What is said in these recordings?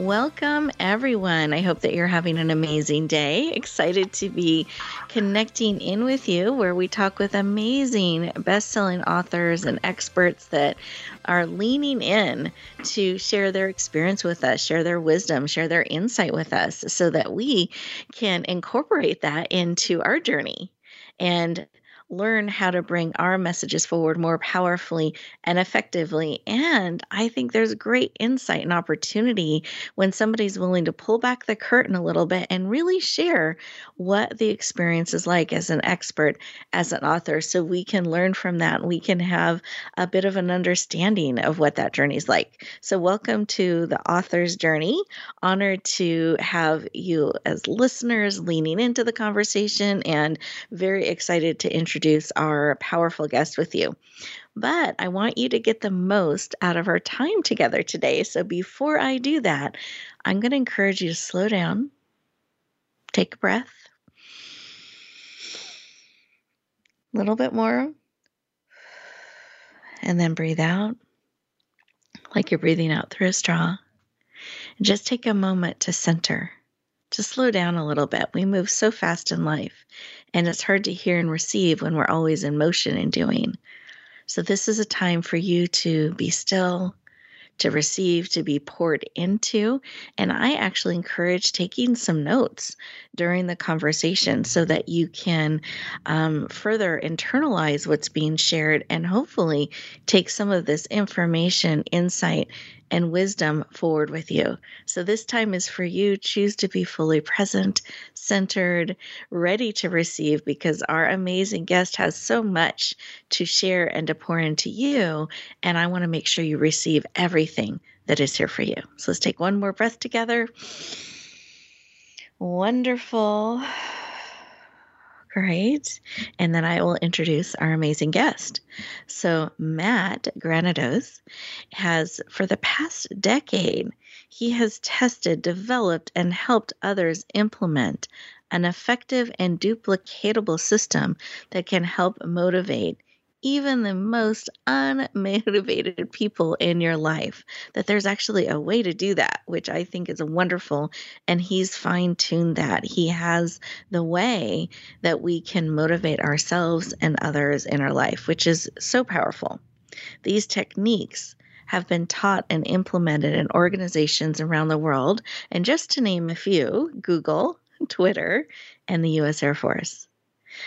Welcome, everyone. I hope that you're having an amazing day. Excited to be connecting in with you where we talk with amazing best selling authors and experts that are leaning in to share their experience with us, share their wisdom, share their insight with us so that we can incorporate that into our journey and learn how to bring our messages forward more powerfully and effectively. And I think there's great insight and opportunity when somebody's willing to pull back the curtain a little bit and really share what the experience is like as an expert, as an author, so we can learn from that. We can have a bit of an understanding of what that journey is like. So, welcome to the author's journey. Honored to have you as listeners leaning into the conversation and very excited to introduce introduce our powerful guest with you. But I want you to get the most out of our time together today. So before I do that, I'm going to encourage you to slow down, take a breath, a little bit more, and then breathe out like you're breathing out through a straw. And just take a moment to center to slow down a little bit. We move so fast in life, and it's hard to hear and receive when we're always in motion and doing. So, this is a time for you to be still, to receive, to be poured into. And I actually encourage taking some notes during the conversation so that you can um, further internalize what's being shared and hopefully take some of this information, insight, and wisdom forward with you. So, this time is for you. Choose to be fully present, centered, ready to receive because our amazing guest has so much to share and to pour into you. And I want to make sure you receive everything that is here for you. So, let's take one more breath together. Wonderful. Great. And then I will introduce our amazing guest. So, Matt Granados has, for the past decade, he has tested, developed, and helped others implement an effective and duplicatable system that can help motivate even the most unmotivated people in your life, that there's actually a way to do that, which I think is wonderful. And he's fine tuned that. He has the way that we can motivate ourselves and others in our life, which is so powerful. These techniques have been taught and implemented in organizations around the world. And just to name a few Google, Twitter, and the US Air Force.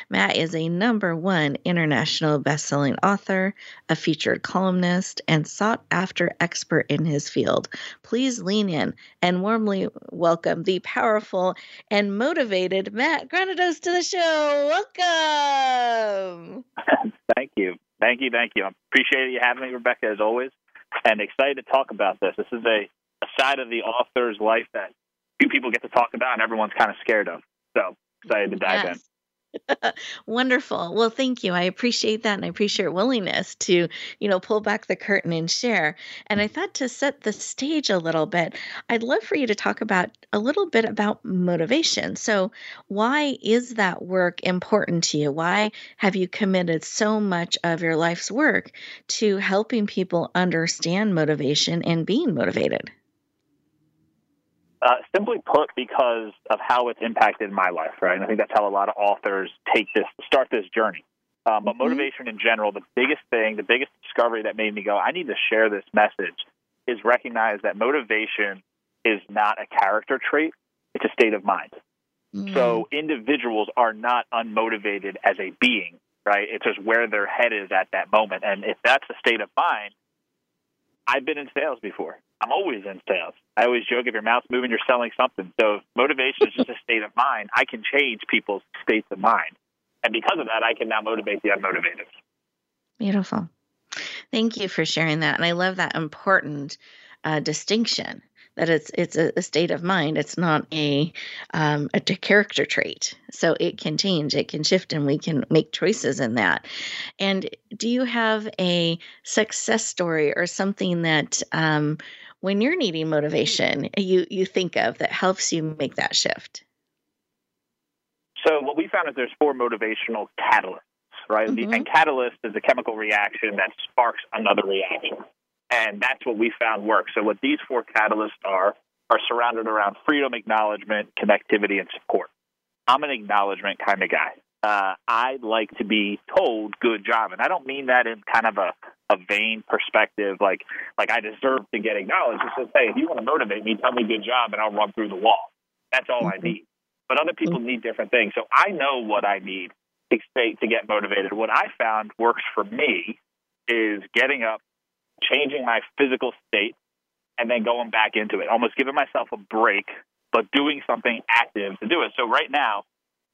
Matt is a number one international best-selling author, a featured columnist, and sought after expert in his field. Please lean in and warmly welcome the powerful and motivated Matt Granados to the show. Welcome. thank you. Thank you. Thank you. I appreciate you having me, Rebecca, as always, and excited to talk about this. This is a, a side of the author's life that few people get to talk about and everyone's kind of scared of. So excited to dive yes. in. Wonderful. Well, thank you. I appreciate that and I appreciate your willingness to, you know, pull back the curtain and share. And I thought to set the stage a little bit, I'd love for you to talk about a little bit about motivation. So, why is that work important to you? Why have you committed so much of your life's work to helping people understand motivation and being motivated? Uh, simply put, because of how it's impacted my life, right? And I think that's how a lot of authors take this, start this journey. Um, but mm-hmm. motivation in general, the biggest thing, the biggest discovery that made me go, I need to share this message, is recognize that motivation is not a character trait; it's a state of mind. Mm-hmm. So individuals are not unmotivated as a being, right? It's just where their head is at that moment, and if that's a state of mind, I've been in sales before. I'm always in sales. I always joke if your mouth's moving, you're selling something. So motivation is just a state of mind. I can change people's states of mind. And because of that, I can now motivate the unmotivated. Beautiful. Thank you for sharing that. And I love that important uh, distinction that it's it's a, a state of mind. It's not a um, a character trait. So it can change, it can shift, and we can make choices in that. And do you have a success story or something that um, when you're needing motivation, you you think of that helps you make that shift? So what we found is there's four motivational catalysts, right? Mm-hmm. And catalyst is a chemical reaction that sparks another reaction. And that's what we found works. So what these four catalysts are are surrounded around freedom, acknowledgement, connectivity, and support. I'm an acknowledgement kind of guy. Uh, I like to be told good job, and I don't mean that in kind of a, a vain perspective, like like I deserve to get acknowledged. It's just hey, if you want to motivate me, tell me good job, and I'll run through the wall. That's all mm-hmm. I need but other people need different things. So I know what I need to stay to get motivated. What I found works for me is getting up, changing my physical state, and then going back into it. Almost giving myself a break, but doing something active to do it. So right now,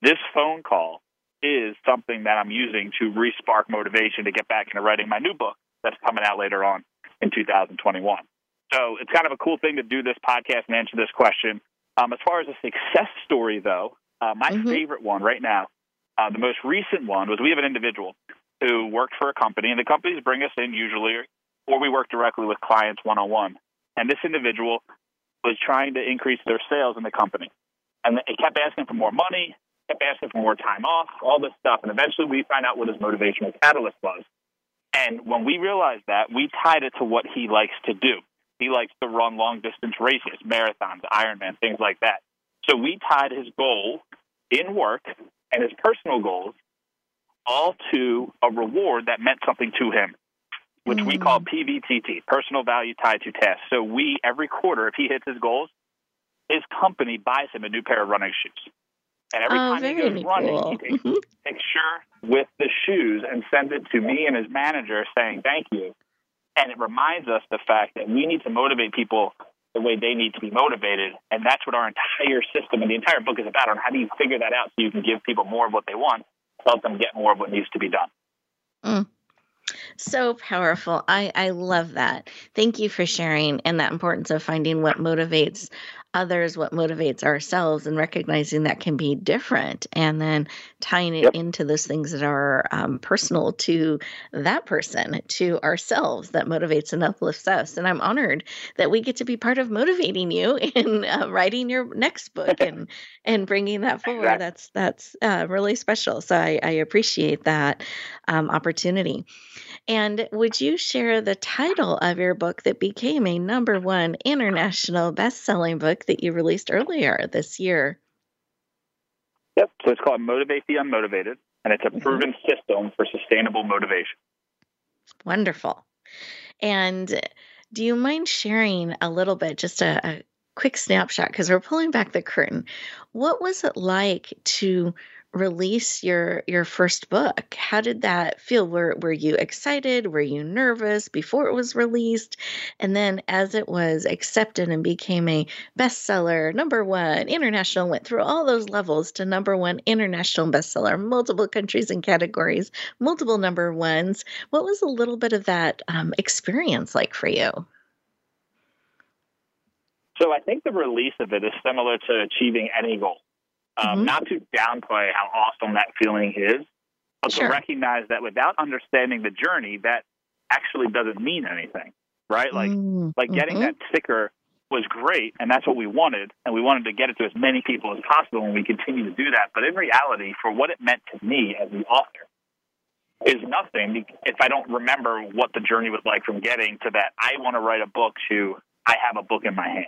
this phone call is something that I'm using to respark motivation to get back into writing my new book that's coming out later on in 2021. So it's kind of a cool thing to do this podcast and answer this question. Um, as far as a success story, though, uh, my mm-hmm. favorite one right now, uh, the most recent one was we have an individual who worked for a company, and the companies bring us in usually, or we work directly with clients one on one. And this individual was trying to increase their sales in the company. And it kept asking for more money, kept asking for more time off, all this stuff. And eventually we find out what his motivational catalyst was. And when we realized that, we tied it to what he likes to do. He likes to run long distance races, marathons, Ironman, things like that. So we tied his goal in work and his personal goals all to a reward that meant something to him, which mm. we call PVTT, personal value tied to task. So we, every quarter, if he hits his goals, his company buys him a new pair of running shoes. And every oh, time he goes running, cool. he takes a picture with the shoes and sends it to me and his manager saying, Thank you. And it reminds us the fact that we need to motivate people the way they need to be motivated. And that's what our entire system and the entire book is about on how do you figure that out so you can give people more of what they want, help them get more of what needs to be done. Mm. So powerful. I, I love that. Thank you for sharing and that importance of finding what motivates others, what motivates ourselves, and recognizing that can be different, and then tying it yep. into those things that are um, personal to that person, to ourselves, that motivates and uplifts us. And I'm honored that we get to be part of motivating you in uh, writing your next book and and bringing that forward. Exactly. That's that's uh, really special. So I, I appreciate that um, opportunity. And would you share the title of your book that became a number one international best selling book that you released earlier this year? Yep. So it's called Motivate the Unmotivated, and it's a mm-hmm. proven mm-hmm. system for sustainable motivation. Wonderful. And do you mind sharing a little bit, just a, a quick snapshot, because we're pulling back the curtain? What was it like to release your your first book? How did that feel? Were were you excited? Were you nervous before it was released? And then as it was accepted and became a bestseller number 1 international went through all those levels to number 1 international bestseller multiple countries and categories multiple number ones. What was a little bit of that um, experience like for you? So I think the release of it is similar to achieving any goal um, mm-hmm. Not to downplay how awesome that feeling is, but sure. to recognize that without understanding the journey, that actually doesn't mean anything, right? Like, mm-hmm. like getting mm-hmm. that sticker was great, and that's what we wanted, and we wanted to get it to as many people as possible, and we continue to do that. But in reality, for what it meant to me as the author, is nothing if I don't remember what the journey was like from getting to that. I want to write a book to I have a book in my hand,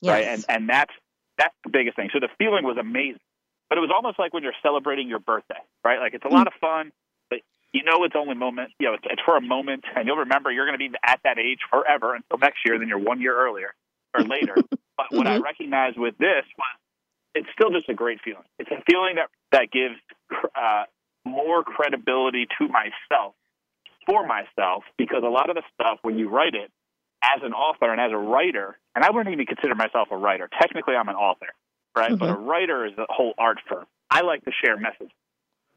yes. right? And and that's that's the biggest thing. So the feeling was amazing. But it was almost like when you're celebrating your birthday, right? Like it's a lot of fun, but you know it's only moment, you know, it's, it's for a moment, and you'll remember you're going to be at that age forever until next year, then you're one year earlier or later. but what mm-hmm. I recognized with this was it's still just a great feeling. It's a feeling that that gives uh, more credibility to myself for myself because a lot of the stuff when you write it as an author and as a writer, and I wouldn't even consider myself a writer. Technically, I'm an author, right? Mm-hmm. But a writer is a whole art form. I like to share messages.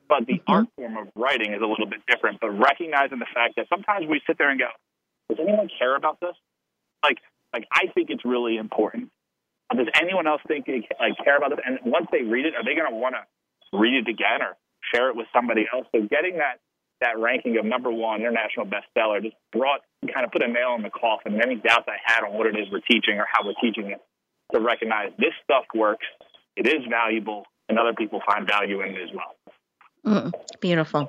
But the mm-hmm. art form of writing is a little bit different. But recognizing the fact that sometimes we sit there and go, does anyone care about this? Like, Like, I think it's really important. Does anyone else think like care about this? And once they read it, are they going to want to read it again or share it with somebody else? So getting that that ranking of number one international bestseller just brought kind of put a nail in the coffin any doubts I had on what it is we're teaching or how we're teaching it to recognize this stuff works, it is valuable, and other people find value in it as well. Mm, beautiful.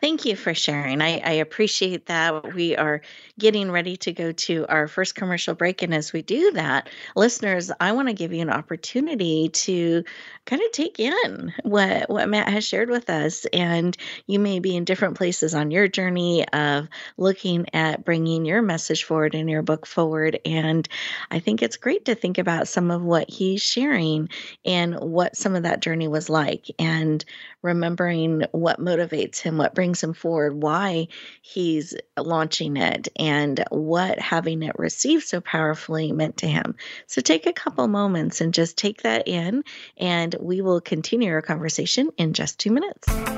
Thank you for sharing. I, I, appreciate that. We are getting ready to go to our first commercial break. And as we do that, listeners, I want to give you an opportunity to kind of take in what, what Matt has shared with us. And you may be in different places on your journey of looking at bringing your message forward and your book forward. And I think it's great to think about some of what he's sharing and what some of that journey was like. And remembering what motivates him, what brings him forward, why he's launching it, and what having it received so powerfully meant to him. So take a couple moments and just take that in, and we will continue our conversation in just two minutes.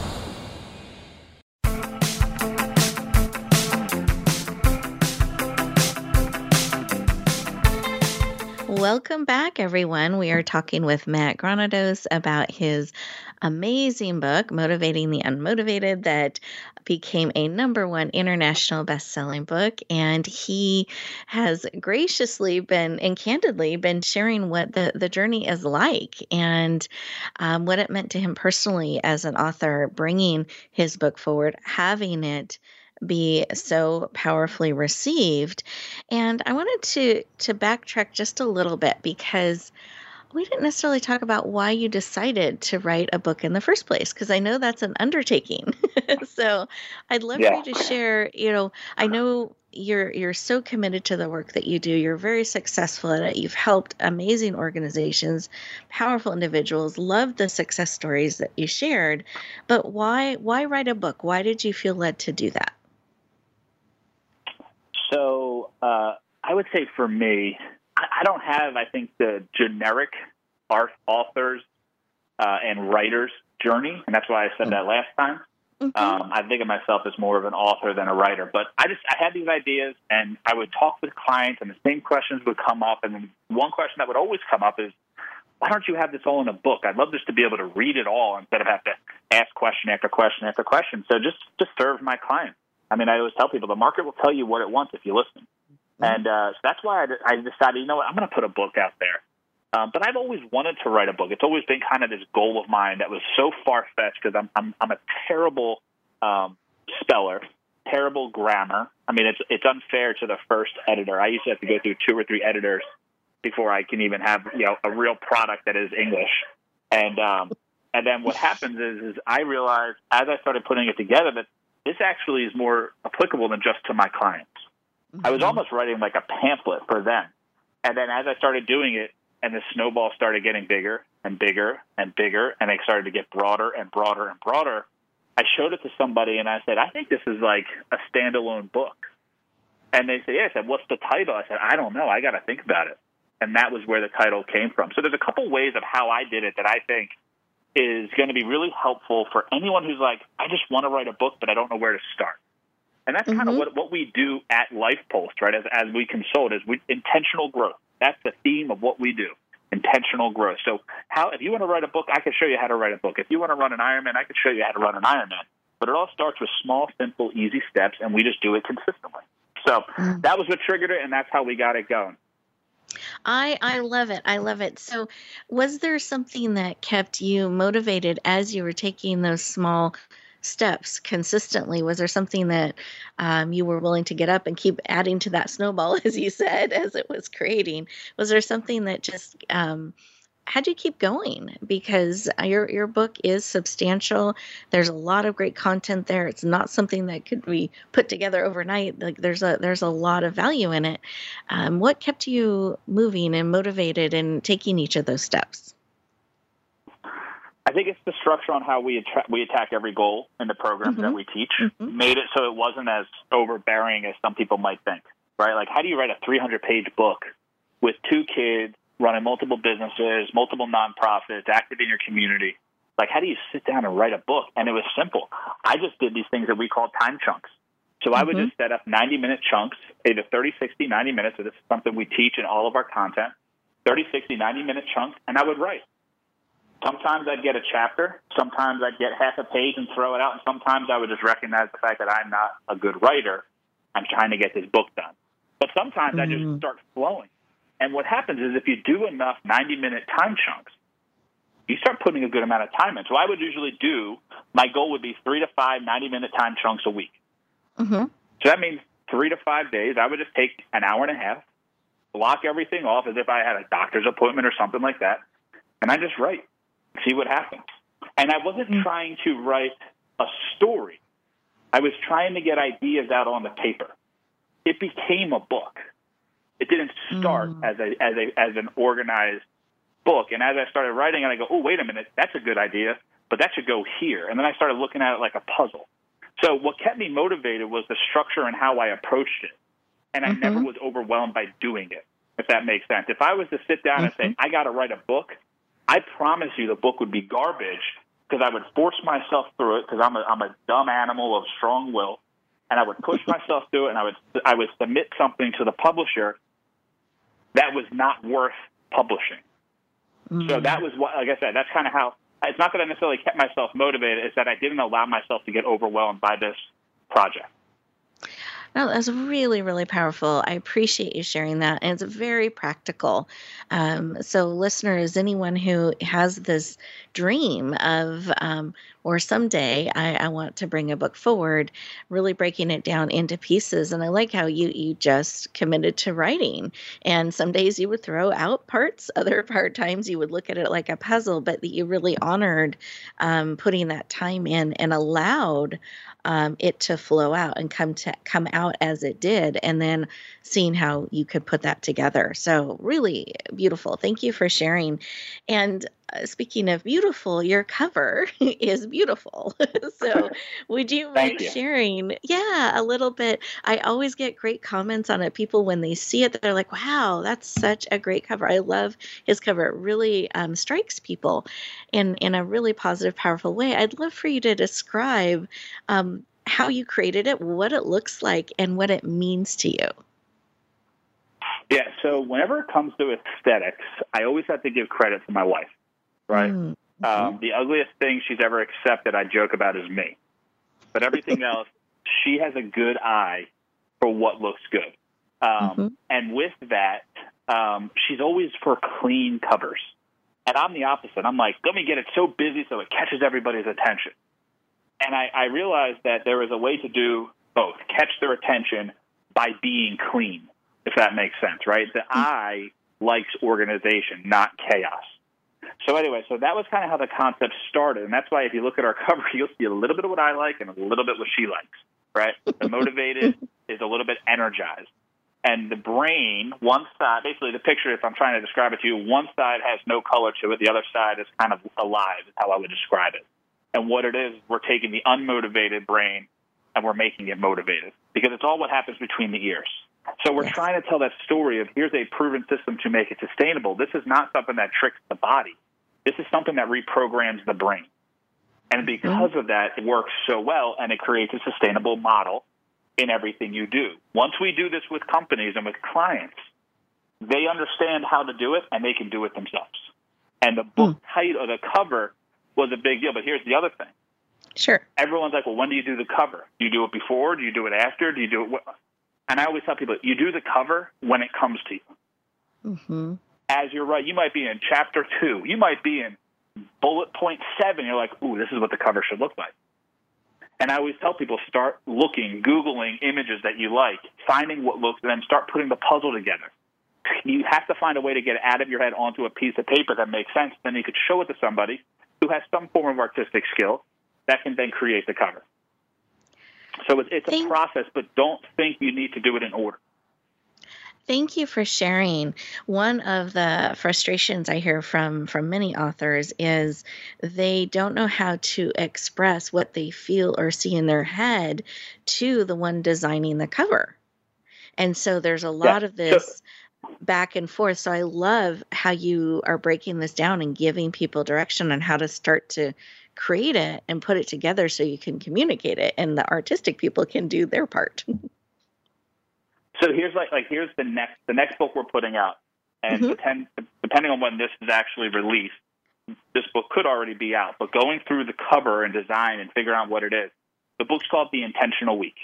Welcome back, everyone. We are talking with Matt Granados about his amazing book, Motivating the Unmotivated, that became a number one international best-selling book. And he has graciously been and candidly been sharing what the, the journey is like and um, what it meant to him personally as an author, bringing his book forward, having it be so powerfully received. And I wanted to to backtrack just a little bit because we didn't necessarily talk about why you decided to write a book in the first place because I know that's an undertaking. so I'd love yeah. for you to share, you know, I know you're you're so committed to the work that you do. You're very successful at it. You've helped amazing organizations, powerful individuals, love the success stories that you shared. But why why write a book? Why did you feel led to do that? So uh, I would say for me, I don't have, I think, the generic art authors uh, and writers journey, and that's why I said that last time. Mm-hmm. Um, I think of myself as more of an author than a writer, but I just I had these ideas, and I would talk with clients, and the same questions would come up, and one question that would always come up is, why don't you have this all in a book? I'd love just to be able to read it all instead of have to ask question after question after question. So just to serve my clients. I mean, I always tell people the market will tell you what it wants if you listen. Mm-hmm. And uh, so that's why I, I decided, you know what, I'm going to put a book out there. Um, but I've always wanted to write a book. It's always been kind of this goal of mine that was so far fetched because I'm, I'm I'm a terrible um, speller, terrible grammar. I mean, it's it's unfair to the first editor. I used to have to go through two or three editors before I can even have you know a real product that is English. And um, and then what happens is is I realized as I started putting it together that this actually is more applicable than just to my clients. Mm-hmm. I was mm-hmm. almost writing like a pamphlet for them. And then as I started doing it, and the snowball started getting bigger and bigger and bigger, and it started to get broader and broader and broader, I showed it to somebody and I said, I think this is like a standalone book. And they said, Yeah. I said, What's the title? I said, I don't know. I got to think about it. And that was where the title came from. So there's a couple ways of how I did it that I think is going to be really helpful for anyone who's like, I just want to write a book, but I don't know where to start. And that's mm-hmm. kind of what, what we do at Life Pulse, right? As, as we consult, is we, intentional growth. That's the theme of what we do, intentional growth. So, how if you want to write a book, I can show you how to write a book. If you want to run an Ironman, I can show you how to run an Ironman. But it all starts with small, simple, easy steps, and we just do it consistently. So mm. that was what triggered it, and that's how we got it going. I I love it. I love it. So, was there something that kept you motivated as you were taking those small steps consistently? Was there something that um, you were willing to get up and keep adding to that snowball, as you said, as it was creating? Was there something that just um, how'd you keep going? Because your your book is substantial. There's a lot of great content there. It's not something that could be put together overnight. Like there's a there's a lot of value in it. Um, what kept you moving and motivated and taking each of those steps? I think it's the structure on how we attra- we attack every goal in the programs mm-hmm. that we teach. Mm-hmm. Made it so it wasn't as overbearing as some people might think. Right? Like, how do you write a 300 page book with two kids running multiple businesses, multiple nonprofits, active in your community. Like, how do you sit down and write a book? And it was simple. I just did these things that we call time chunks. So mm-hmm. I would mm-hmm. just set up 90 minute chunks, either 30, 60, 90 minutes. So this is something we teach in all of our content 30, 60, 90 minute chunks, and I would write. Sometimes I'd get a chapter. Sometimes I'd get half a page and throw it out. And sometimes I would just recognize the fact that I'm not a good writer. I'm trying to get this book done. But sometimes mm-hmm. I just mm-hmm. start flowing. And what happens is if you do enough 90 minute time chunks, you start putting a good amount of time in. So I would usually do, my goal would be three to five 90 minute time chunks a week. Mm-hmm. So that means three to five days. I would just take an hour and a half, block everything off as if I had a doctor's appointment or something like that, and I just write, see what happens. And I wasn't mm-hmm. trying to write a story. I was trying to get ideas out on the paper. It became a book. It didn't start mm. as a as a as an organized book. And as I started writing, and I go, oh wait a minute, that's a good idea, but that should go here. And then I started looking at it like a puzzle. So what kept me motivated was the structure and how I approached it, and I mm-hmm. never was overwhelmed by doing it. If that makes sense. If I was to sit down mm-hmm. and say mm-hmm. I got to write a book, I promise you the book would be garbage because I would force myself through it because I'm a I'm a dumb animal of strong will, and I would push myself through it, and I would I would submit something to the publisher that was not worth publishing. Mm. So that was what, like I said, that's kind of how. It's not that I necessarily kept myself motivated; it's that I didn't allow myself to get overwhelmed by this project. That's really, really powerful. I appreciate you sharing that. And it's very practical. Um, so, listeners, anyone who has this dream of, um, or someday I, I, want to bring a book forward, really breaking it down into pieces. And I like how you you just committed to writing. And some days you would throw out parts, other part times you would look at it like a puzzle, but that you really honored um, putting that time in and allowed um, it to flow out and come to come out as it did, and then seeing how you could put that together. So really beautiful. Thank you for sharing. And uh, speaking of beautiful, your cover is beautiful. so, would you mind you. sharing? Yeah, a little bit. I always get great comments on it. People, when they see it, they're like, wow, that's such a great cover. I love his cover. It really um, strikes people in, in a really positive, powerful way. I'd love for you to describe um, how you created it, what it looks like, and what it means to you. Yeah, so whenever it comes to aesthetics, I always have to give credit to my wife right? Mm-hmm. Um, the ugliest thing she's ever accepted, I joke about, is me. But everything else, she has a good eye for what looks good. Um, mm-hmm. And with that, um, she's always for clean covers. And I'm the opposite. I'm like, let me get it so busy so it catches everybody's attention. And I, I realized that there was a way to do both catch their attention by being clean, if that makes sense, right? The mm-hmm. eye likes organization, not chaos. So anyway, so that was kind of how the concept started, and that's why if you look at our cover, you'll see a little bit of what I like and a little bit what she likes. Right? The motivated is a little bit energized, and the brain, one side, basically the picture, if I'm trying to describe it to you, one side has no color to it, the other side is kind of alive, is how I would describe it. And what it is, we're taking the unmotivated brain and we're making it motivated because it's all what happens between the ears. So we're trying to tell that story of here's a proven system to make it sustainable. This is not something that tricks the body. This is something that reprograms the brain. And because of that, it works so well and it creates a sustainable model in everything you do. Once we do this with companies and with clients, they understand how to do it and they can do it themselves. And the book mm. title, the cover was a big deal. But here's the other thing. Sure. Everyone's like, well, when do you do the cover? Do you do it before? Do you do it after? Do you do it? And I always tell people, you do the cover when it comes to you. Mm-hmm. As you're right, you might be in chapter two, you might be in bullet point seven. You're like, ooh, this is what the cover should look like. And I always tell people start looking, Googling images that you like, finding what looks, and then start putting the puzzle together. You have to find a way to get it out of your head onto a piece of paper that makes sense. Then you could show it to somebody who has some form of artistic skill that can then create the cover. So it's, it's a process, but don't think you need to do it in order. Thank you for sharing. One of the frustrations I hear from from many authors is they don't know how to express what they feel or see in their head to the one designing the cover. And so there's a lot yeah. of this back and forth. So I love how you are breaking this down and giving people direction on how to start to create it and put it together so you can communicate it and the artistic people can do their part. So here's like like here's the next the next book we're putting out, and mm-hmm. depending on when this is actually released, this book could already be out. But going through the cover and design and figuring out what it is, the book's called The Intentional Week,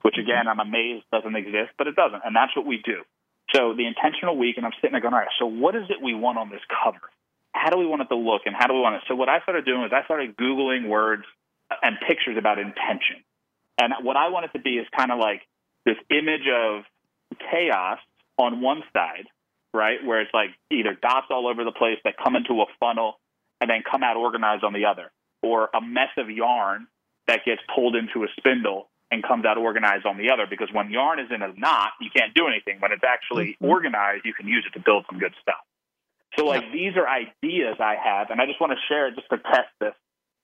which mm-hmm. again I'm amazed doesn't exist, but it doesn't, and that's what we do. So the Intentional Week, and I'm sitting there going, all right, so what is it we want on this cover? How do we want it to look, and how do we want it? So what I started doing was I started googling words and pictures about intention, and what I want it to be is kind of like this image of chaos on one side, right, where it's like either dots all over the place that come into a funnel and then come out organized on the other, or a mess of yarn that gets pulled into a spindle and comes out organized on the other. Because when yarn is in a knot, you can't do anything. When it's actually mm-hmm. organized, you can use it to build some good stuff. So, like, these are ideas I have, and I just want to share it just to test this.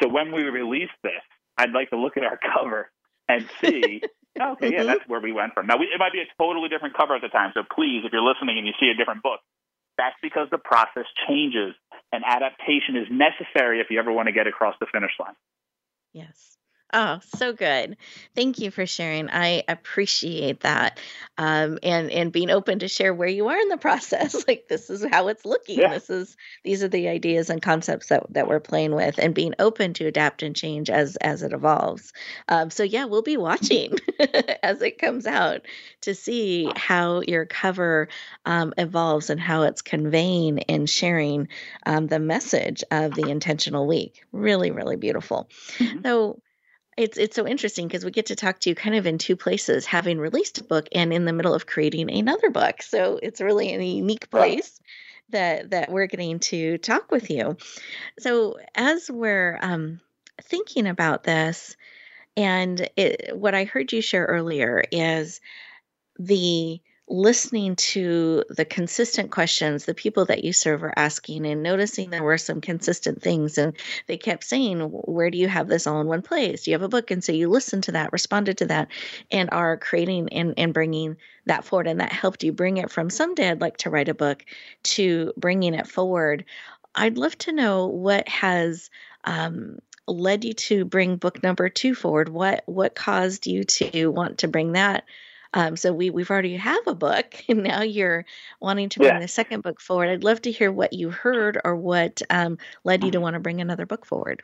So, when we release this, I'd like to look at our cover and see okay, yeah, that's where we went from. Now, we, it might be a totally different cover at the time. So please, if you're listening and you see a different book, that's because the process changes and adaptation is necessary if you ever want to get across the finish line. Yes. Oh, so good. Thank you for sharing. I appreciate that. Um, and and being open to share where you are in the process. Like this is how it's looking. Yeah. This is these are the ideas and concepts that, that we're playing with and being open to adapt and change as as it evolves. Um, so yeah, we'll be watching as it comes out to see how your cover um, evolves and how it's conveying and sharing um, the message of the intentional week. Really, really beautiful. Mm-hmm. So it's it's so interesting because we get to talk to you kind of in two places, having released a book and in the middle of creating another book. So it's really a unique place that that we're getting to talk with you. So as we're um, thinking about this, and it, what I heard you share earlier is the listening to the consistent questions the people that you serve are asking and noticing there were some consistent things and they kept saying where do you have this all in one place? Do you have a book? And so you listened to that responded to that and are creating and, and bringing that forward and that helped you bring it from someday i'd like to write a book to bringing it forward. I'd love to know what has um, led you to bring book number two forward. What what caused you to want to bring that um, so we we've already have a book, and now you're wanting to bring yeah. the second book forward. I'd love to hear what you heard or what um, led you to want to bring another book forward.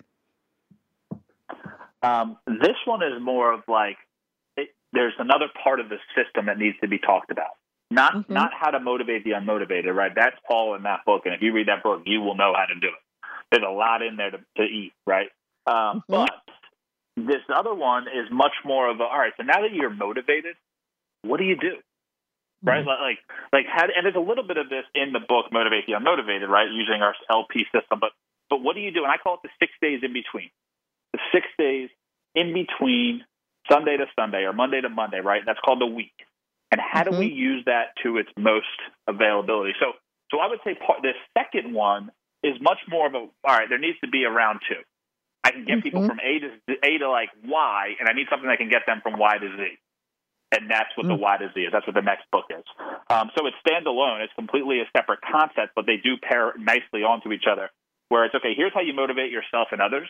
Um, this one is more of like it, there's another part of the system that needs to be talked about. Not mm-hmm. not how to motivate the unmotivated, right? That's all in that book, and if you read that book, you will know how to do it. There's a lot in there to, to eat, right? Um, mm-hmm. But this other one is much more of a, all right. So now that you're motivated, what do you do? Right, mm-hmm. like, like, had, and there's a little bit of this in the book, Motivate the Unmotivated, right? Using our LP system, but, but what do you do? And I call it the six days in between. The six days in between Sunday to Sunday or Monday to Monday, right? That's called the week. And how mm-hmm. do we use that to its most availability? So, so I would say part, the second one is much more of a all right. There needs to be a round two. I can get mm-hmm. people from A to A to like Y, and I need something that can get them from Y to Z and that's what mm. the Y to is. That's what the next book is. Um, so it's standalone. It's completely a separate concept, but they do pair nicely onto each other. Where it's okay. Here's how you motivate yourself and others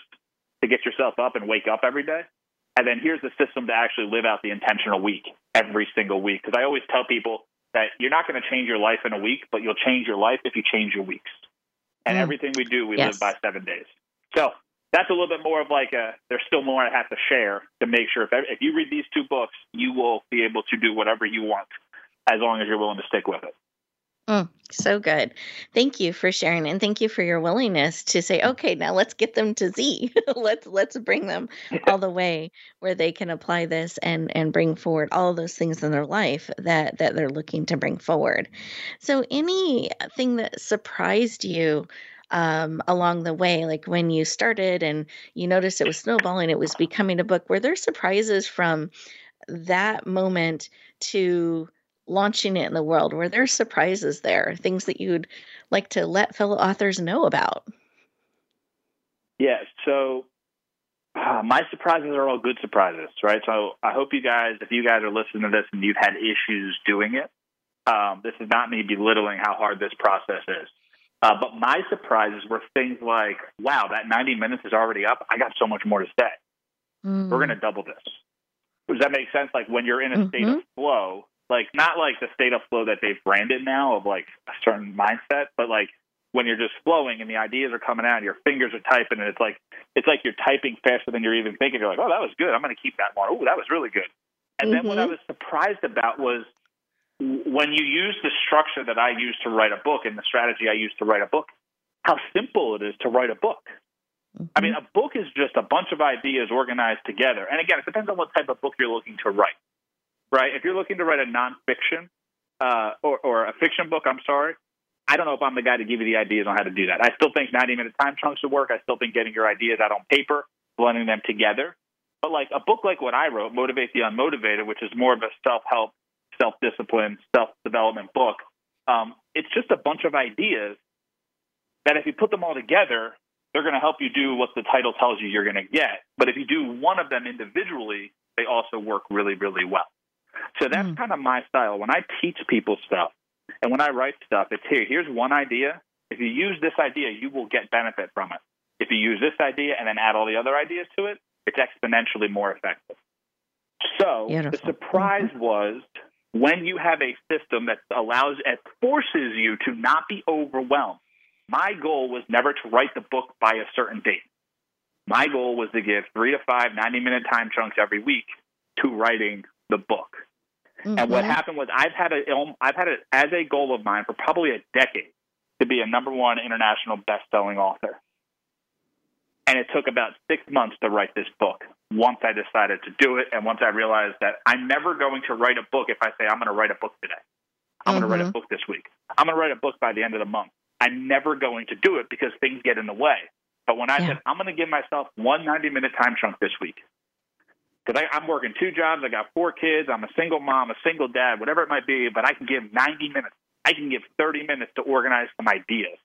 to get yourself up and wake up every day, and then here's the system to actually live out the intentional week every single week. Because I always tell people that you're not going to change your life in a week, but you'll change your life if you change your weeks. And mm. everything we do, we yes. live by seven days. So that's a little bit more of like a there's still more I have to share to make sure if if you read these two books, you will be able to do whatever you want as long as you're willing to stick with it. Mm, so good. Thank you for sharing and thank you for your willingness to say, okay, now let's get them to Z. let's let's bring them all the way where they can apply this and and bring forward all those things in their life that that they're looking to bring forward. So anything that surprised you um, along the way, like when you started and you noticed it was snowballing, it was becoming a book. Were there surprises from that moment to launching it in the world? Were there surprises there, things that you'd like to let fellow authors know about? Yeah, so uh, my surprises are all good surprises, right? So I hope you guys, if you guys are listening to this and you've had issues doing it, um, this is not me belittling how hard this process is. Uh, but my surprises were things like, wow, that 90 minutes is already up. I got so much more to say. Mm. We're going to double this. Does that make sense? Like when you're in a mm-hmm. state of flow, like not like the state of flow that they've branded now of like a certain mindset, but like when you're just flowing and the ideas are coming out, your fingers are typing, and it's like it's like you're typing faster than you're even thinking. You're like, oh, that was good. I'm going to keep that more. Oh, that was really good. And mm-hmm. then what I mm-hmm. was surprised about was when you use the structure that I use to write a book and the strategy I use to write a book, how simple it is to write a book. Mm-hmm. I mean, a book is just a bunch of ideas organized together. And again, it depends on what type of book you're looking to write right? If you're looking to write a nonfiction uh, or, or a fiction book, I'm sorry, I don't know if I'm the guy to give you the ideas on how to do that. I still think 90 minute time chunks would work. I still think getting your ideas out on paper, blending them together. But like a book like what I wrote, Motivate the Unmotivated, which is more of a self help, self discipline, self development book, um, it's just a bunch of ideas that if you put them all together, they're going to help you do what the title tells you you're going to get. But if you do one of them individually, they also work really, really well. So that's mm. kind of my style. When I teach people stuff and when I write stuff, it's here. Here's one idea. If you use this idea, you will get benefit from it. If you use this idea and then add all the other ideas to it, it's exponentially more effective. So Beautiful. the surprise mm-hmm. was when you have a system that allows it forces you to not be overwhelmed. My goal was never to write the book by a certain date. My goal was to give three to five 90 minute time chunks every week to writing the book. Mm-hmm. And what mm-hmm. happened was I've had a I've had it as a goal of mine for probably a decade to be a number one international best-selling author. And it took about six months to write this book. Once I decided to do it, and once I realized that I'm never going to write a book if I say I'm going to write a book today. I'm mm-hmm. going to write a mm-hmm. book this week. I'm going to write a book by the end of the month. I'm never going to do it because things get in the way. But when I yeah. said I'm going to give myself one 90 minute time chunk this week, because I'm working two jobs. I got four kids. I'm a single mom, a single dad, whatever it might be. But I can give 90 minutes. I can give 30 minutes to organize some ideas.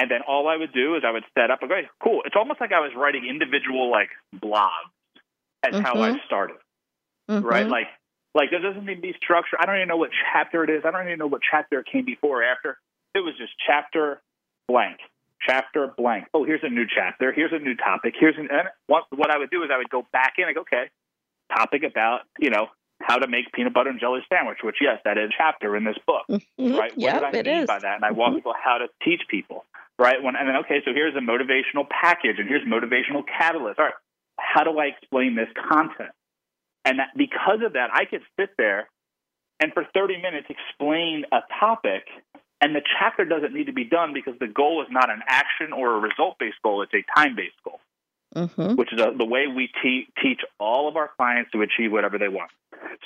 And then all I would do is I would set up. Okay, cool. It's almost like I was writing individual like blogs. As mm-hmm. how I started, mm-hmm. right? Like, like there doesn't need to be structure. I don't even know what chapter it is. I don't even know what chapter it came before or after. It was just chapter blank chapter blank. Oh, here's a new chapter. Here's a new topic. Here's an, and what, what I would do is I would go back in and go, okay, topic about, you know, how to make peanut butter and jelly sandwich, which yes, that is a chapter in this book, mm-hmm. right? What did I mean is. by that? And I walk mm-hmm. people how to teach people, right? When and then okay, so here's a motivational package, and here's motivational catalyst. All right, how do I explain this content? And that, because of that, I could sit there and for 30 minutes explain a topic, and the chapter doesn't need to be done because the goal is not an action or a result based goal; it's a time based goal mm-hmm. which is a, the way we te- teach all of our clients to achieve whatever they want.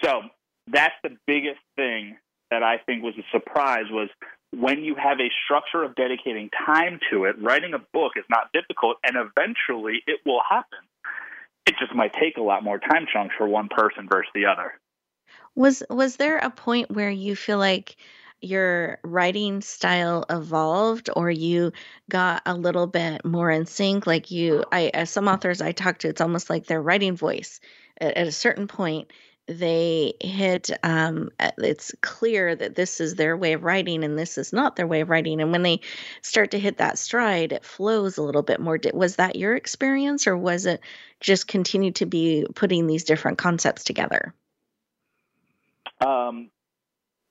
So that's the biggest thing that I think was a surprise was when you have a structure of dedicating time to it, writing a book is not difficult, and eventually it will happen. It just might take a lot more time chunks for one person versus the other. Was was there a point where you feel like your writing style evolved or you got a little bit more in sync like you i as some authors i talk to it's almost like their writing voice at, at a certain point they hit um, it's clear that this is their way of writing and this is not their way of writing and when they start to hit that stride it flows a little bit more was that your experience or was it just continue to be putting these different concepts together um,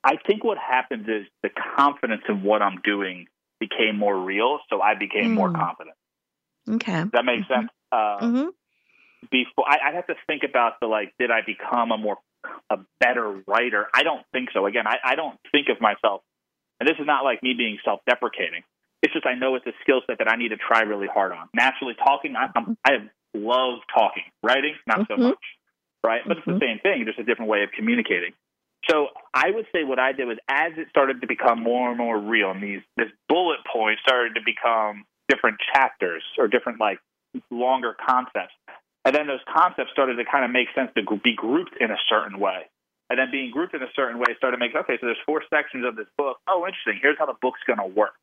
I think what happens is the confidence in what I'm doing became more real, so I became mm. more confident. Okay. Does that makes mm-hmm. sense? Uh, mm-hmm. Before I, I'd have to think about the like, did I become a more a better writer? I don't think so. Again, I, I don't think of myself, and this is not like me being self-deprecating. It's just I know it's a skill set that I need to try really hard on. Naturally, talking, I, I'm, I love talking. Writing, not mm-hmm. so much, right? But mm-hmm. it's the mm-hmm. same thing, just a different way of communicating. So I would say what I did was as it started to become more and more real, and these this bullet point started to become different chapters or different like longer concepts. And then those concepts started to kind of make sense to be grouped in a certain way. And then being grouped in a certain way started to make okay, so there's four sections of this book. Oh, interesting. Here's how the book's going to work.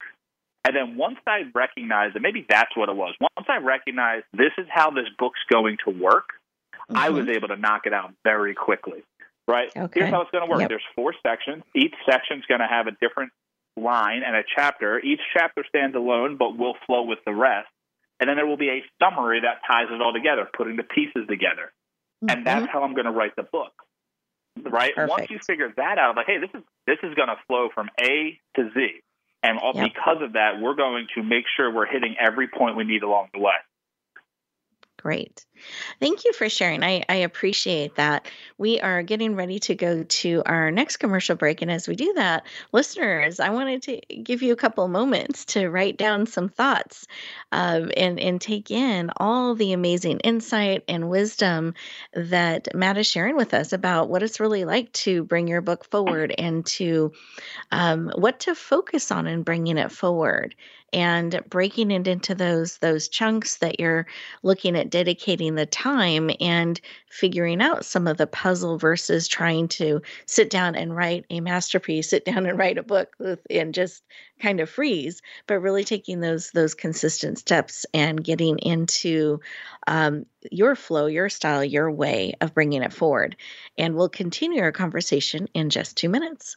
And then once I recognized that maybe that's what it was. Once I recognized this is how this book's going to work, mm-hmm. I was able to knock it out very quickly. Right? Okay. Here's how it's going to work. Yep. There's four sections. Each section's going to have a different line and a chapter. Each chapter stands alone but will flow with the rest. And then there will be a summary that ties it all together, putting the pieces together. Mm-hmm. And that's how I'm going to write the book. Right? Perfect. Once you figure that out, like, hey, this is this is going to flow from A to Z. And all, yep. because of that, we're going to make sure we're hitting every point we need along the way. Great. Thank you for sharing. I, I appreciate that. We are getting ready to go to our next commercial break. And as we do that, listeners, I wanted to give you a couple moments to write down some thoughts um, and, and take in all the amazing insight and wisdom that Matt is sharing with us about what it's really like to bring your book forward and to um, what to focus on in bringing it forward and breaking it into those those chunks that you're looking at dedicating the time and figuring out some of the puzzle versus trying to sit down and write a masterpiece sit down and write a book and just kind of freeze but really taking those those consistent steps and getting into um, your flow your style your way of bringing it forward. And we'll continue our conversation in just two minutes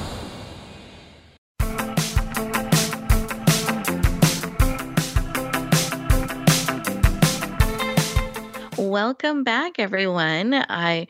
Welcome back, everyone. I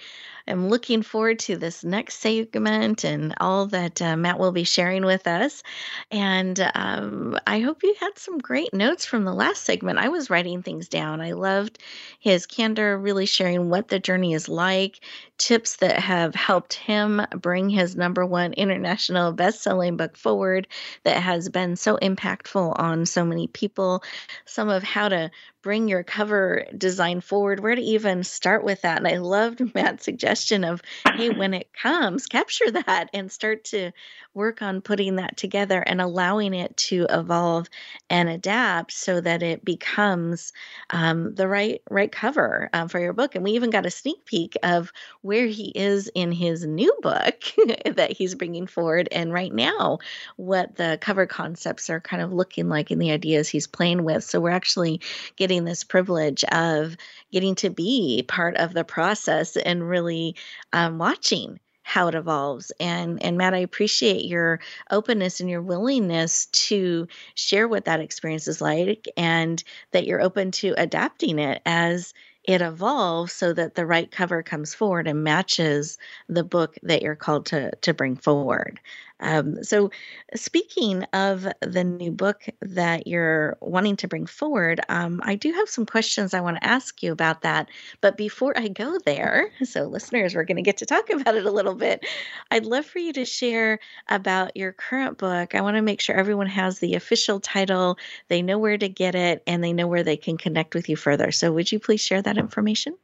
am looking forward to this next segment and all that uh, Matt will be sharing with us. And um, I hope you had some great notes from the last segment. I was writing things down. I loved his candor, really sharing what the journey is like, tips that have helped him bring his number one international best-selling book forward that has been so impactful on so many people some of how to bring your cover design forward? Where to even start with that? And i loved matt's suggestion of hey when it comes capture that and start to work on putting that together and allowing it to evolve and adapt so that it becomes um, the right right cover um, for your book and we even got a sneak peek of where he is in his new book that he's bringing forward and right now what the cover concepts are kind of looking like and the ideas he's playing with. So we're actually getting this privilege of getting to be part of the process and really um, watching how it evolves and and Matt I appreciate your openness and your willingness to share what that experience is like and that you're open to adapting it as it evolves so that the right cover comes forward and matches the book that you're called to to bring forward. Um, so, speaking of the new book that you're wanting to bring forward, um, I do have some questions I want to ask you about that. But before I go there, so listeners, we're going to get to talk about it a little bit. I'd love for you to share about your current book. I want to make sure everyone has the official title, they know where to get it, and they know where they can connect with you further. So, would you please share that information?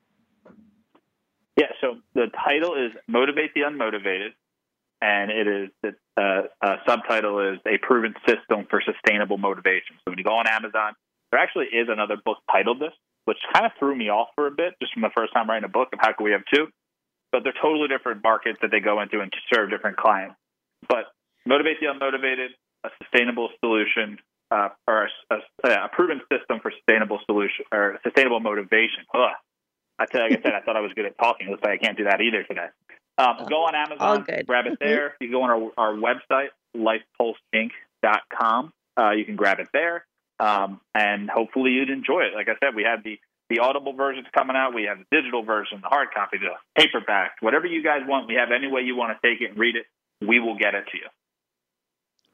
Yeah, so the title is Motivate the Unmotivated and it is the uh, uh, subtitle is a proven system for sustainable motivation. So when you go on Amazon, there actually is another book titled this, which kind of threw me off for a bit, just from the first time writing a book of how can we have two. But they're totally different markets that they go into and serve different clients. But motivate the unmotivated, a sustainable solution, uh, or a, a, a, proven system for sustainable solution or sustainable motivation. Ugh. I tell you, like I said, I thought I was good at talking. Looks like I can't do that either today. Um, go on Amazon, grab it there. You go on our, our website, lifepulseinc.com. Uh, you can grab it there, um, and hopefully you'd enjoy it. Like I said, we have the the audible versions coming out. We have the digital version, the hard copy, the paperback, whatever you guys want. We have any way you want to take it and read it. We will get it to you.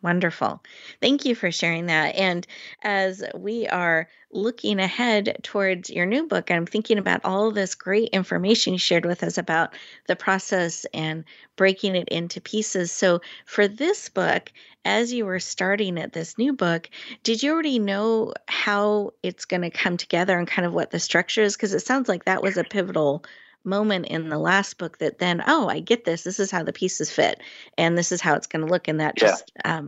Wonderful. Thank you for sharing that. And as we are looking ahead towards your new book, I'm thinking about all this great information you shared with us about the process and breaking it into pieces. So, for this book, as you were starting at this new book, did you already know how it's going to come together and kind of what the structure is? Because it sounds like that was a pivotal moment in the last book that then oh i get this. This is how the pieces fit and this is how it's going to look and that just um,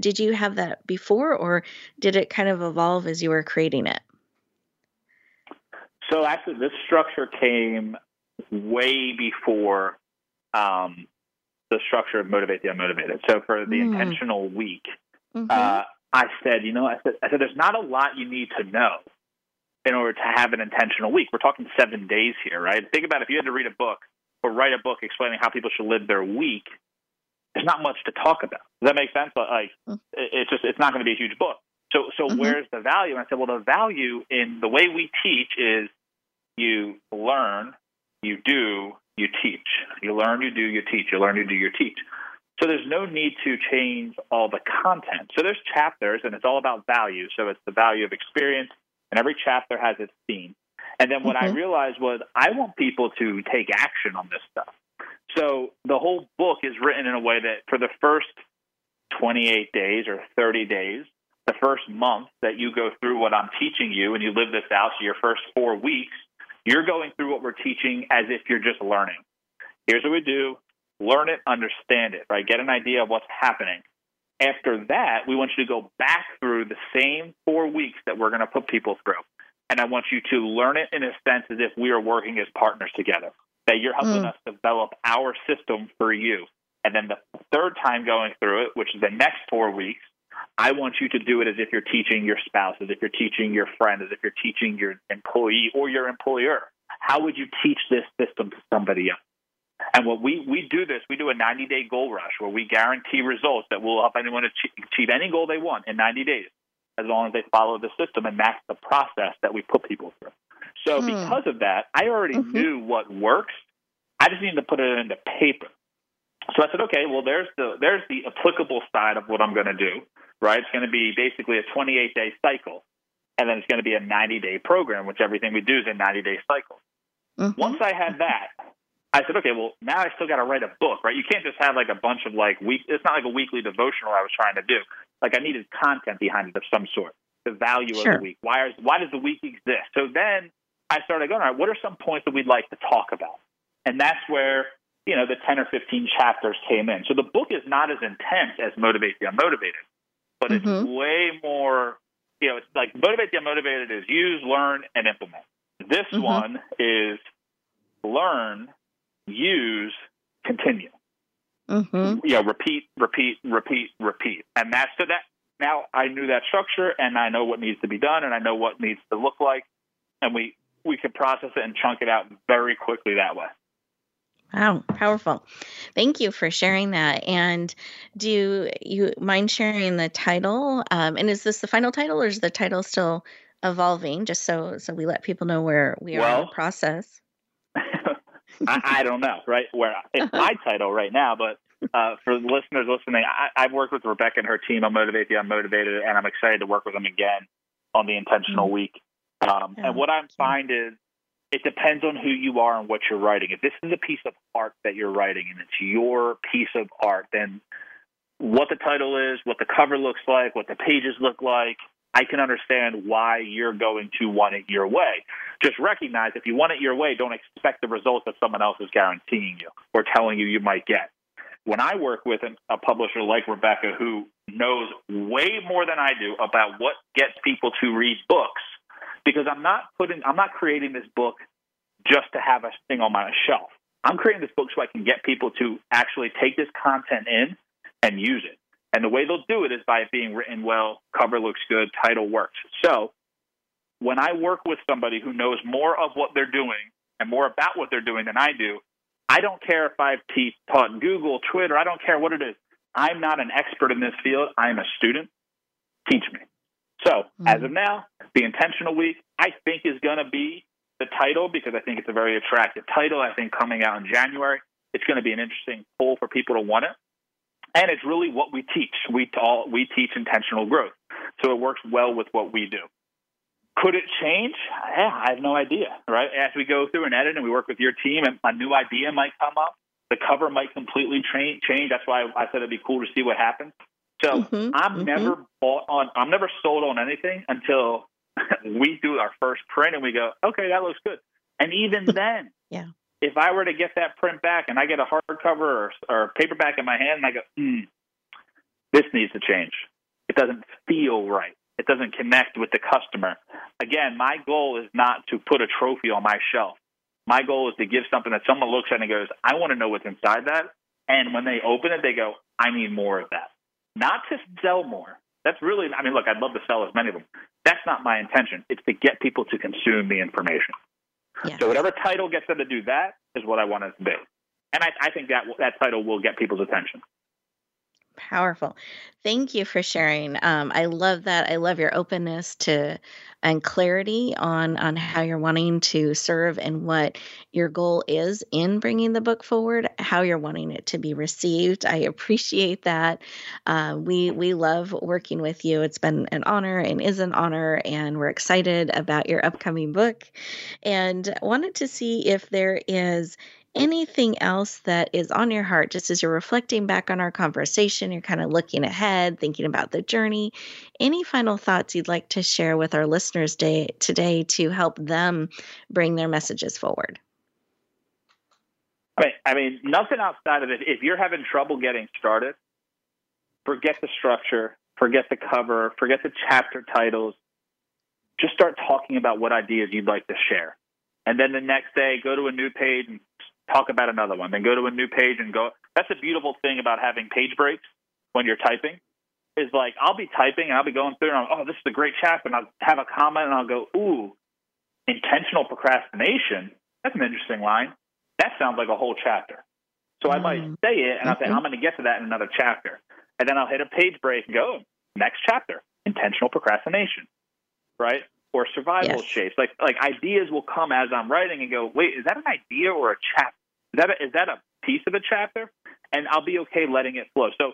did you have that before or did it kind of evolve as you were creating it? So actually this structure came way before um, the structure of motivate the unmotivated. So for the mm. intentional week mm-hmm. uh, i said you know I said, I said there's not a lot you need to know in order to have an intentional week. We're talking seven days here, right? Think about if you had to read a book or write a book explaining how people should live their week. There's not much to talk about. Does that make sense? But like, mm. it's just it's not going to be a huge book. So so mm-hmm. where's the value? And I said, well, the value in the way we teach is you learn, you do, you teach. You learn, you do, you teach. You learn, you do, you teach. So there's no need to change all the content. So there's chapters, and it's all about value. So it's the value of experience, and every chapter has its theme. And then what mm-hmm. I realized was I want people to take action on this stuff. So the whole book is written in a way that for the first 28 days or 30 days, the first month that you go through what I'm teaching you and you live this out, so your first four weeks, you're going through what we're teaching as if you're just learning. Here's what we do learn it, understand it, right? Get an idea of what's happening. After that, we want you to go back through the same four weeks that we're going to put people through. And I want you to learn it in a sense as if we are working as partners together, that you're helping mm. us develop our system for you. And then the third time going through it, which is the next four weeks, I want you to do it as if you're teaching your spouse, as if you're teaching your friend, as if you're teaching your employee or your employer. How would you teach this system to somebody else? And what we, we do this, we do a 90 day goal rush where we guarantee results that will help anyone achieve any goal they want in 90 days, as long as they follow the system. And that's the process that we put people through. So, hmm. because of that, I already mm-hmm. knew what works. I just needed to put it into paper. So I said, okay, well, there's the there's the applicable side of what I'm going to do, right? It's going to be basically a 28 day cycle, and then it's going to be a 90 day program, which everything we do is a 90 day cycle. Mm-hmm. Once I had that, I said, okay, well, now I still got to write a book, right? You can't just have like a bunch of like week. It's not like a weekly devotional I was trying to do. Like I needed content behind it of some sort. The value sure. of the week. Why is why does the week exist? So then I started going, all right, what are some points that we'd like to talk about? And that's where you know the ten or fifteen chapters came in. So the book is not as intense as Motivate the Unmotivated, but mm-hmm. it's way more. You know, it's like Motivate the Unmotivated is use, learn, and implement. This mm-hmm. one is learn, use, continue. Mm-hmm. You know, repeat, repeat, repeat, repeat, and that's so that now I knew that structure, and I know what needs to be done, and I know what needs to look like, and we we can process it and chunk it out very quickly that way. Wow, powerful. Thank you for sharing that. And do you mind sharing the title? Um, and is this the final title, or is the title still evolving? Just so so we let people know where we are in the process. I, I don't know, right? Where it's my title right now, but uh, for the listeners listening, I, I've worked with Rebecca and her team on Motivate the Unmotivated, and I'm excited to work with them again on the Intentional Week. Um, Yeah. And what I find is it depends on who you are and what you're writing. If this is a piece of art that you're writing and it's your piece of art, then what the title is, what the cover looks like, what the pages look like, I can understand why you're going to want it your way. Just recognize if you want it your way, don't expect the results that someone else is guaranteeing you or telling you you might get. When I work with a publisher like Rebecca who knows way more than I do about what gets people to read books, because I'm not putting, I'm not creating this book just to have a thing on my shelf. I'm creating this book so I can get people to actually take this content in and use it. And the way they'll do it is by it being written well, cover looks good, title works. So when I work with somebody who knows more of what they're doing and more about what they're doing than I do, I don't care if I've te- taught Google, Twitter, I don't care what it is. I'm not an expert in this field. I'm a student. Teach me. So mm-hmm. as of now, the intentional week, I think is going to be the title because I think it's a very attractive title. I think coming out in January, it's going to be an interesting poll for people to want it. And it's really what we teach. We all we teach intentional growth, so it works well with what we do. Could it change? Yeah, I have no idea. Right as we go through and edit, and we work with your team, and a new idea might come up. The cover might completely tra- change. That's why I said it'd be cool to see what happens. So Mhm, I'm mhm. never bought on. I'm never sold on anything until we do our first print and we go, okay, that looks good. And even then, Yeah. If I were to get that print back and I get a hardcover or, or paperback in my hand and I go, hmm, this needs to change. It doesn't feel right. It doesn't connect with the customer. Again, my goal is not to put a trophy on my shelf. My goal is to give something that someone looks at and goes, I want to know what's inside that. And when they open it, they go, I need more of that. Not to sell more. That's really, I mean, look, I'd love to sell as many of them. That's not my intention. It's to get people to consume the information. Yeah. So whatever title gets them to do that is what I want to be. And I, I think that that title will get people's attention. Powerful. Thank you for sharing. Um, I love that. I love your openness to and clarity on on how you're wanting to serve and what your goal is in bringing the book forward. How you're wanting it to be received. I appreciate that. Uh, we we love working with you. It's been an honor and is an honor, and we're excited about your upcoming book. And wanted to see if there is anything else that is on your heart just as you're reflecting back on our conversation you're kind of looking ahead thinking about the journey any final thoughts you'd like to share with our listeners day, today to help them bring their messages forward I mean, I mean, nothing outside of it. If you're having trouble getting started, forget the structure, forget the cover, forget the chapter titles. Just start talking about what ideas you'd like to share. And then the next day, go to a new page and talk about another one. Then go to a new page and go. That's a beautiful thing about having page breaks when you're typing. Is like I'll be typing and I'll be going through and I'll, oh, this is a great chapter, and I'll have a comment and I'll go, ooh, intentional procrastination. That's an interesting line. That sounds like a whole chapter. So I might Mm. say it and I'll say. I'm going to get to that in another chapter. And then I'll hit a page break and go, next chapter, intentional procrastination, right? Or survival Yes. shapes. Like, like ideas will come as I'm writing and go, wait, is that an idea or a chapter? Is that a, is that a piece of a chapter? And I'll be okay letting it flow. So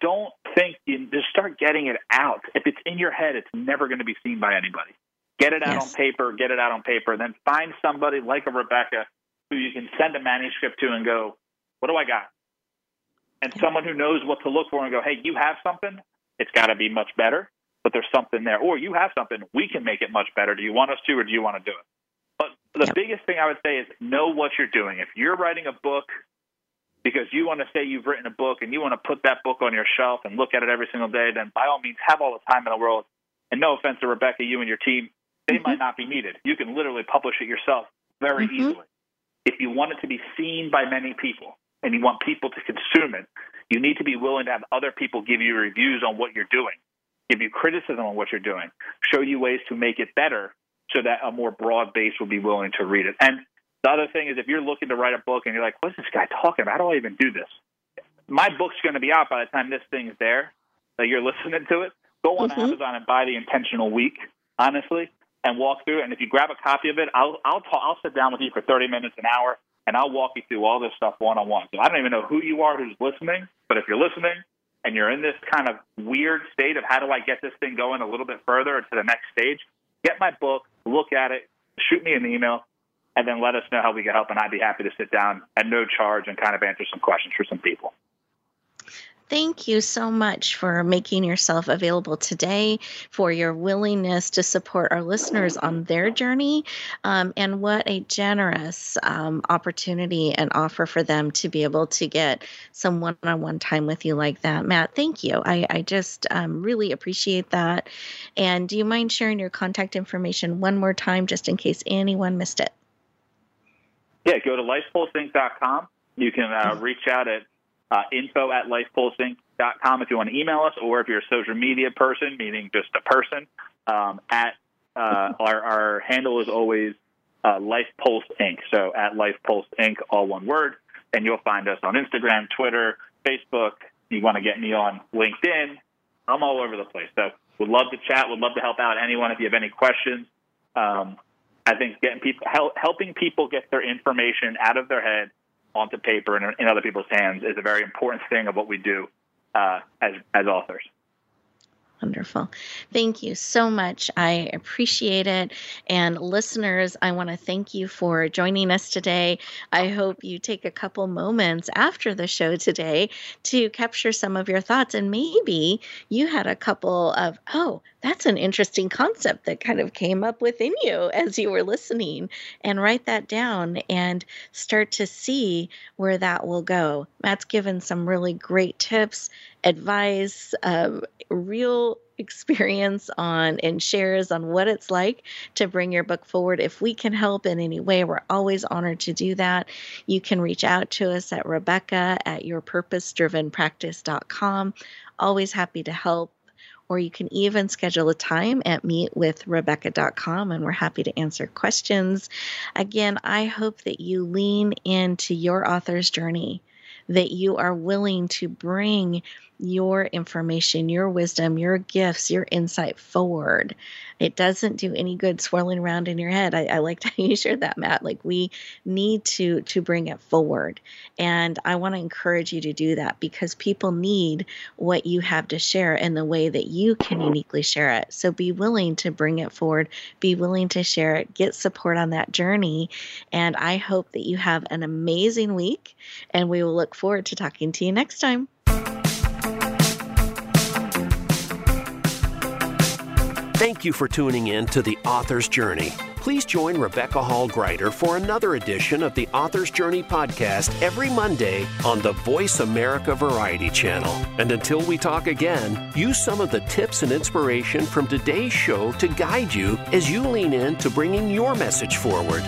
don't think, you, just start getting it out. If it's in your head, it's never going to be seen by anybody. Get it out Yes. on paper, get it out on paper, then find somebody like a Rebecca who you can send a manuscript to and go, what do I got? And someone who knows what to look for and go, hey, you have something? It's got to be much better, but there's something there. Or you have something, we can make it much better. Do you want us to, or do you want to do it? But the Yep. biggest thing I would say is know what you're doing. If you're writing a book because you want to say you've written a book and you want to put that book on your shelf and look at it every single day, then by all means have all the time in the world. And no offense to Rebecca, you and your team, they might not be needed. You can literally publish it yourself very Mhm. easily. If you want it to be seen by many people and you want people to consume it, you need to be willing to have other people give you reviews on what you're doing, give you criticism on what you're doing, show you ways to make it better so that a more broad base will be willing to read it. And the other thing is if you're looking to write a book and you're like, what's this guy talking about? How do I even do this? My book's going to be out by the time this thing's there, that you're listening to it. Go on Mhm. Amazon and buy the Intentional Week, honestly. and walk through it. And if you grab a copy of it, I'll I'll talk, I'll sit down with you for 30 minutes, an hour, and I'll walk you through all this stuff one on one. So I don't even know who you are who's listening, but if you're listening and you're in this kind of weird state of how do I get this thing going a little bit further to the next stage, get my book, look at it, shoot me an email, and then let us know how we can help. And I'd be happy to sit down at no charge and kind of answer some questions for some people. Thank you so much for making yourself available today, for your willingness to support our listeners on their journey, um, and what a generous um, opportunity and offer for them to be able to get some one on one time with you like that. Matt, thank you. I, I just um, really appreciate that. And do you mind sharing your contact information one more time just in case anyone missed it? Yeah, go to lifepulseinc.com. You can uh, mm-hmm. reach out at uh, info at lifepulseinc.com if you want to email us, or if you're a social media person, meaning just a person, um, at uh, our, our handle is always uh, Life Pulse Inc. So at Life Pulse Inc. all one word, and you'll find us on Instagram, Twitter, Facebook. You want to get me on LinkedIn? I'm all over the place. So would love to chat. Would love to help out anyone if you have any questions. Um, I think getting people help, helping people get their information out of their head onto paper and in other people's hands is a very important thing of what we do uh, as as authors. Wonderful. Thank you so much. I appreciate it. And listeners, I want to thank you for joining us today. I hope you take a couple moments after the show today to capture some of your thoughts. And maybe you had a couple of, oh, that's an interesting concept that kind of came up within you as you were listening. And write that down and start to see where that will go. Matt's given some really great tips advice, um, real experience on and shares on what it's like to bring your book forward. If we can help in any way, we're always honored to do that. You can reach out to us at Rebecca at yourpurposedrivenpractice.com. Always happy to help. Or you can even schedule a time at meetwithrebecca.com and we're happy to answer questions. Again, I hope that you lean into your author's journey that you are willing to bring your information, your wisdom, your gifts, your insight forward. It doesn't do any good swirling around in your head. I, I liked how you shared that, Matt. Like we need to to bring it forward. And I want to encourage you to do that because people need what you have to share in the way that you can uniquely share it. So be willing to bring it forward, be willing to share it, get support on that journey. And I hope that you have an amazing week and we will look forward to talking to you next time. Thank you for tuning in to The Author's Journey. Please join Rebecca Hall Gruyter for another edition of the Author's Journey podcast every Monday on the Voice America Variety Channel. And until we talk again, use some of the tips and inspiration from today's show to guide you as you lean in to bringing your message forward.